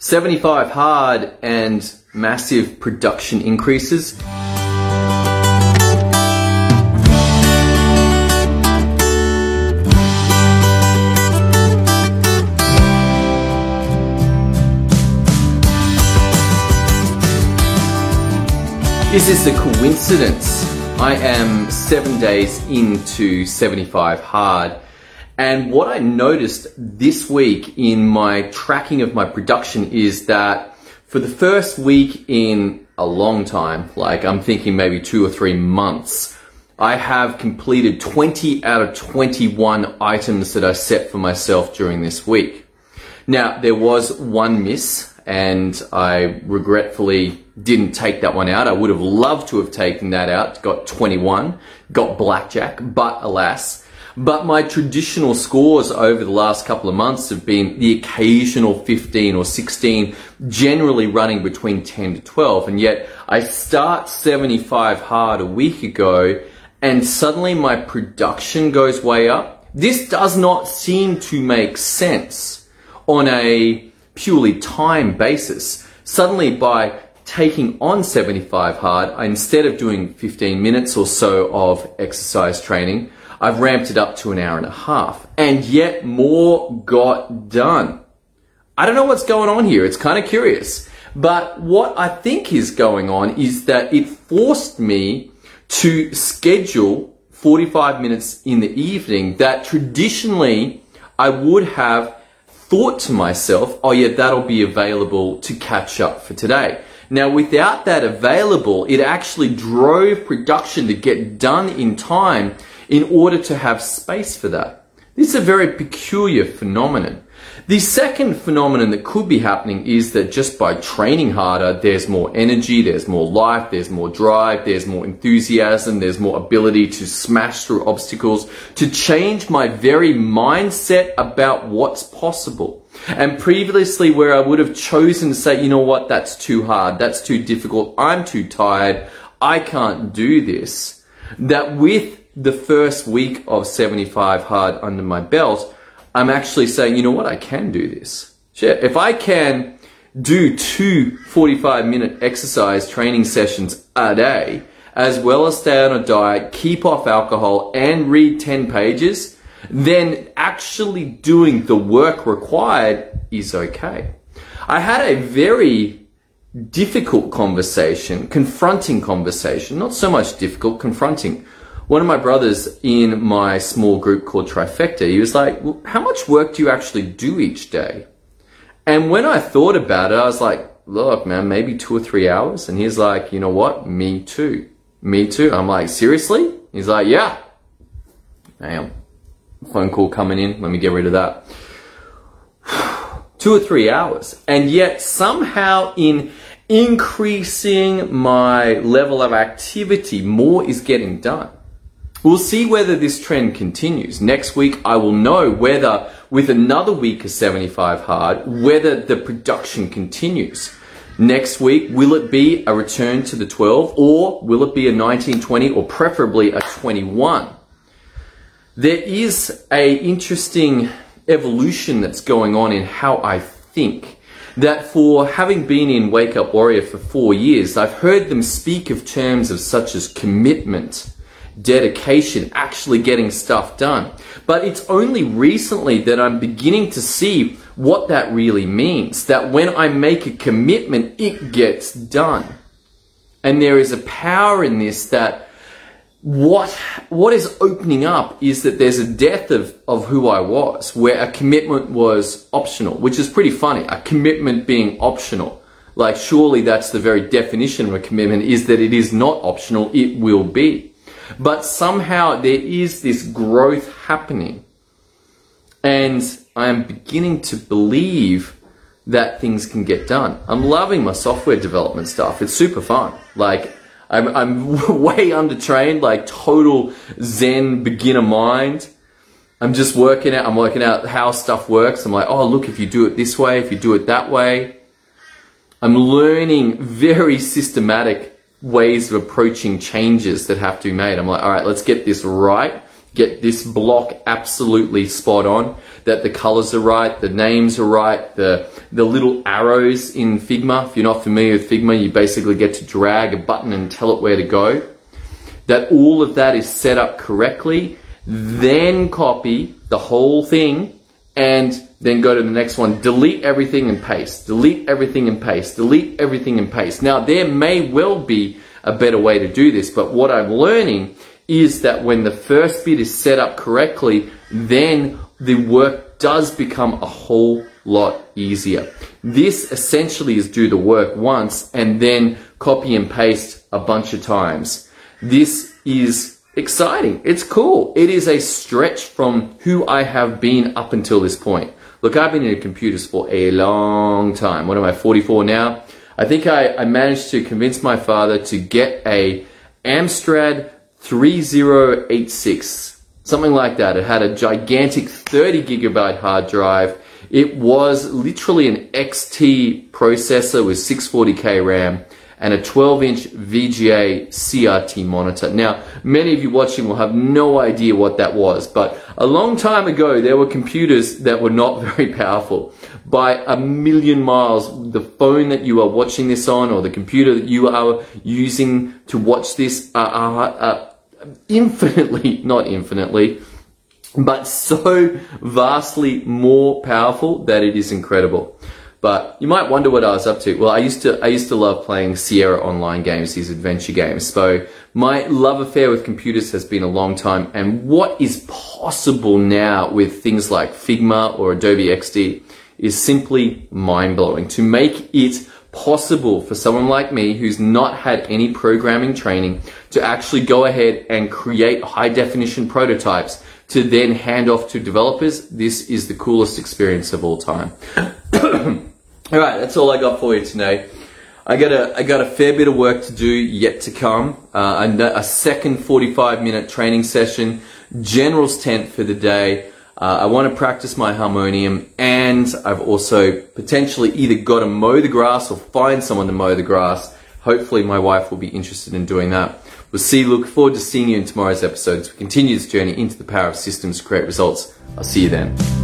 75 hard and massive production increases. Is this a coincidence? I am seven days into 75 hard. And what I noticed this week in my tracking of my production is that for the first week in a long time, like I'm thinking maybe two or three months, I have completed 20 out of 21 items that I set for myself during this week. Now, there was one miss and I regretfully didn't take that one out. I would have loved to have taken that out, got 21, got blackjack, but alas. But my traditional scores over the last couple of months have been the occasional 15 or 16, generally running between 10 to 12. And yet I start 75 hard a week ago and suddenly my production goes way up. This does not seem to make sense on a purely time basis. Suddenly, by taking on 75 hard, instead of doing 15 minutes or so of exercise training, I've ramped it up to an hour and a half. And yet more got done. I don't know what's going on here. It's kind of curious. But what I think is going on is that it forced me to schedule 45 minutes in the evening that traditionally I would have thought to myself, oh yeah, that'll be available to catch up for today. Now, without that available, it actually drove production to get done in time in order to have space for that. This is a very peculiar phenomenon. The second phenomenon that could be happening is that just by training harder, there's more energy, there's more life, there's more drive, there's more enthusiasm, there's more ability to smash through obstacles, to change my very mindset about what's possible. And previously where I would have chosen to say, you know what, that's too hard, that's too difficult, I'm too tired, I can't do this, that with the first week of 75 hard under my belt, I'm actually saying, you know what, I can do this. Shit, if I can do two 45 minute exercise training sessions a day, as well as stay on a diet, keep off alcohol, and read 10 pages, then actually doing the work required is okay. I had a very difficult conversation, confronting conversation, not so much difficult, confronting one of my brothers in my small group called Trifecta, he was like, well, How much work do you actually do each day? And when I thought about it, I was like, Look, man, maybe two or three hours. And he's like, You know what? Me too. Me too. I'm like, Seriously? He's like, Yeah. Damn. Phone call coming in. Let me get rid of that. two or three hours. And yet, somehow, in increasing my level of activity, more is getting done. We'll see whether this trend continues. Next week, I will know whether, with another week of 75 hard, whether the production continues. Next week, will it be a return to the 12 or will it be a 1920 or preferably a 21? There is a interesting evolution that's going on in how I think. That for having been in Wake Up Warrior for four years, I've heard them speak of terms of such as commitment, dedication, actually getting stuff done. But it's only recently that I'm beginning to see what that really means. That when I make a commitment, it gets done. And there is a power in this that what what is opening up is that there's a death of, of who I was, where a commitment was optional, which is pretty funny. A commitment being optional. Like surely that's the very definition of a commitment is that it is not optional, it will be. But somehow there is this growth happening. And I am beginning to believe that things can get done. I'm loving my software development stuff. It's super fun. Like, I'm, I'm way undertrained, like total Zen beginner mind. I'm just working out, I'm working out how stuff works. I'm like, oh, look, if you do it this way, if you do it that way. I'm learning very systematic ways of approaching changes that have to be made. I'm like, all right, let's get this right. get this block absolutely spot on, that the colors are right, the names are right, the, the little arrows in Figma. If you're not familiar with Figma, you basically get to drag a button and tell it where to go. That all of that is set up correctly, then copy the whole thing and then go to the next one. Delete everything and paste. Delete everything and paste. Delete everything and paste. Now, there may well be a better way to do this, but what I'm learning is that when the first bit is set up correctly, then the work does become a whole lot easier. This essentially is do the work once and then copy and paste a bunch of times. This is exciting. It's cool. It is a stretch from who I have been up until this point. Look, I've been in computers for a long time. What am I, 44 now? I think I, I managed to convince my father to get a Amstrad 3086, something like that. It had a gigantic 30 gigabyte hard drive. It was literally an XT processor with 640k RAM and a 12 inch VGA CRT monitor. Now, many of you watching will have no idea what that was, but a long time ago, there were computers that were not very powerful. By a million miles, the phone that you are watching this on or the computer that you are using to watch this are, are, are infinitely, not infinitely, but so vastly more powerful that it is incredible. But you might wonder what I was up to. Well, I used to I used to love playing Sierra online games, these adventure games. So my love affair with computers has been a long time. And what is possible now with things like Figma or Adobe XD is simply mind blowing. To make it possible for someone like me who's not had any programming training to actually go ahead and create high definition prototypes to then hand off to developers, this is the coolest experience of all time. all right, that's all I got for you today. I got a I got a fair bit of work to do yet to come. Uh, a, a second 45 minute training session, general's tent for the day. Uh, I want to practice my harmonium, and I've also potentially either got to mow the grass or find someone to mow the grass. Hopefully, my wife will be interested in doing that. We'll see. Look forward to seeing you in tomorrow's episode as we continue this journey into the power of systems to create results. I'll see you then.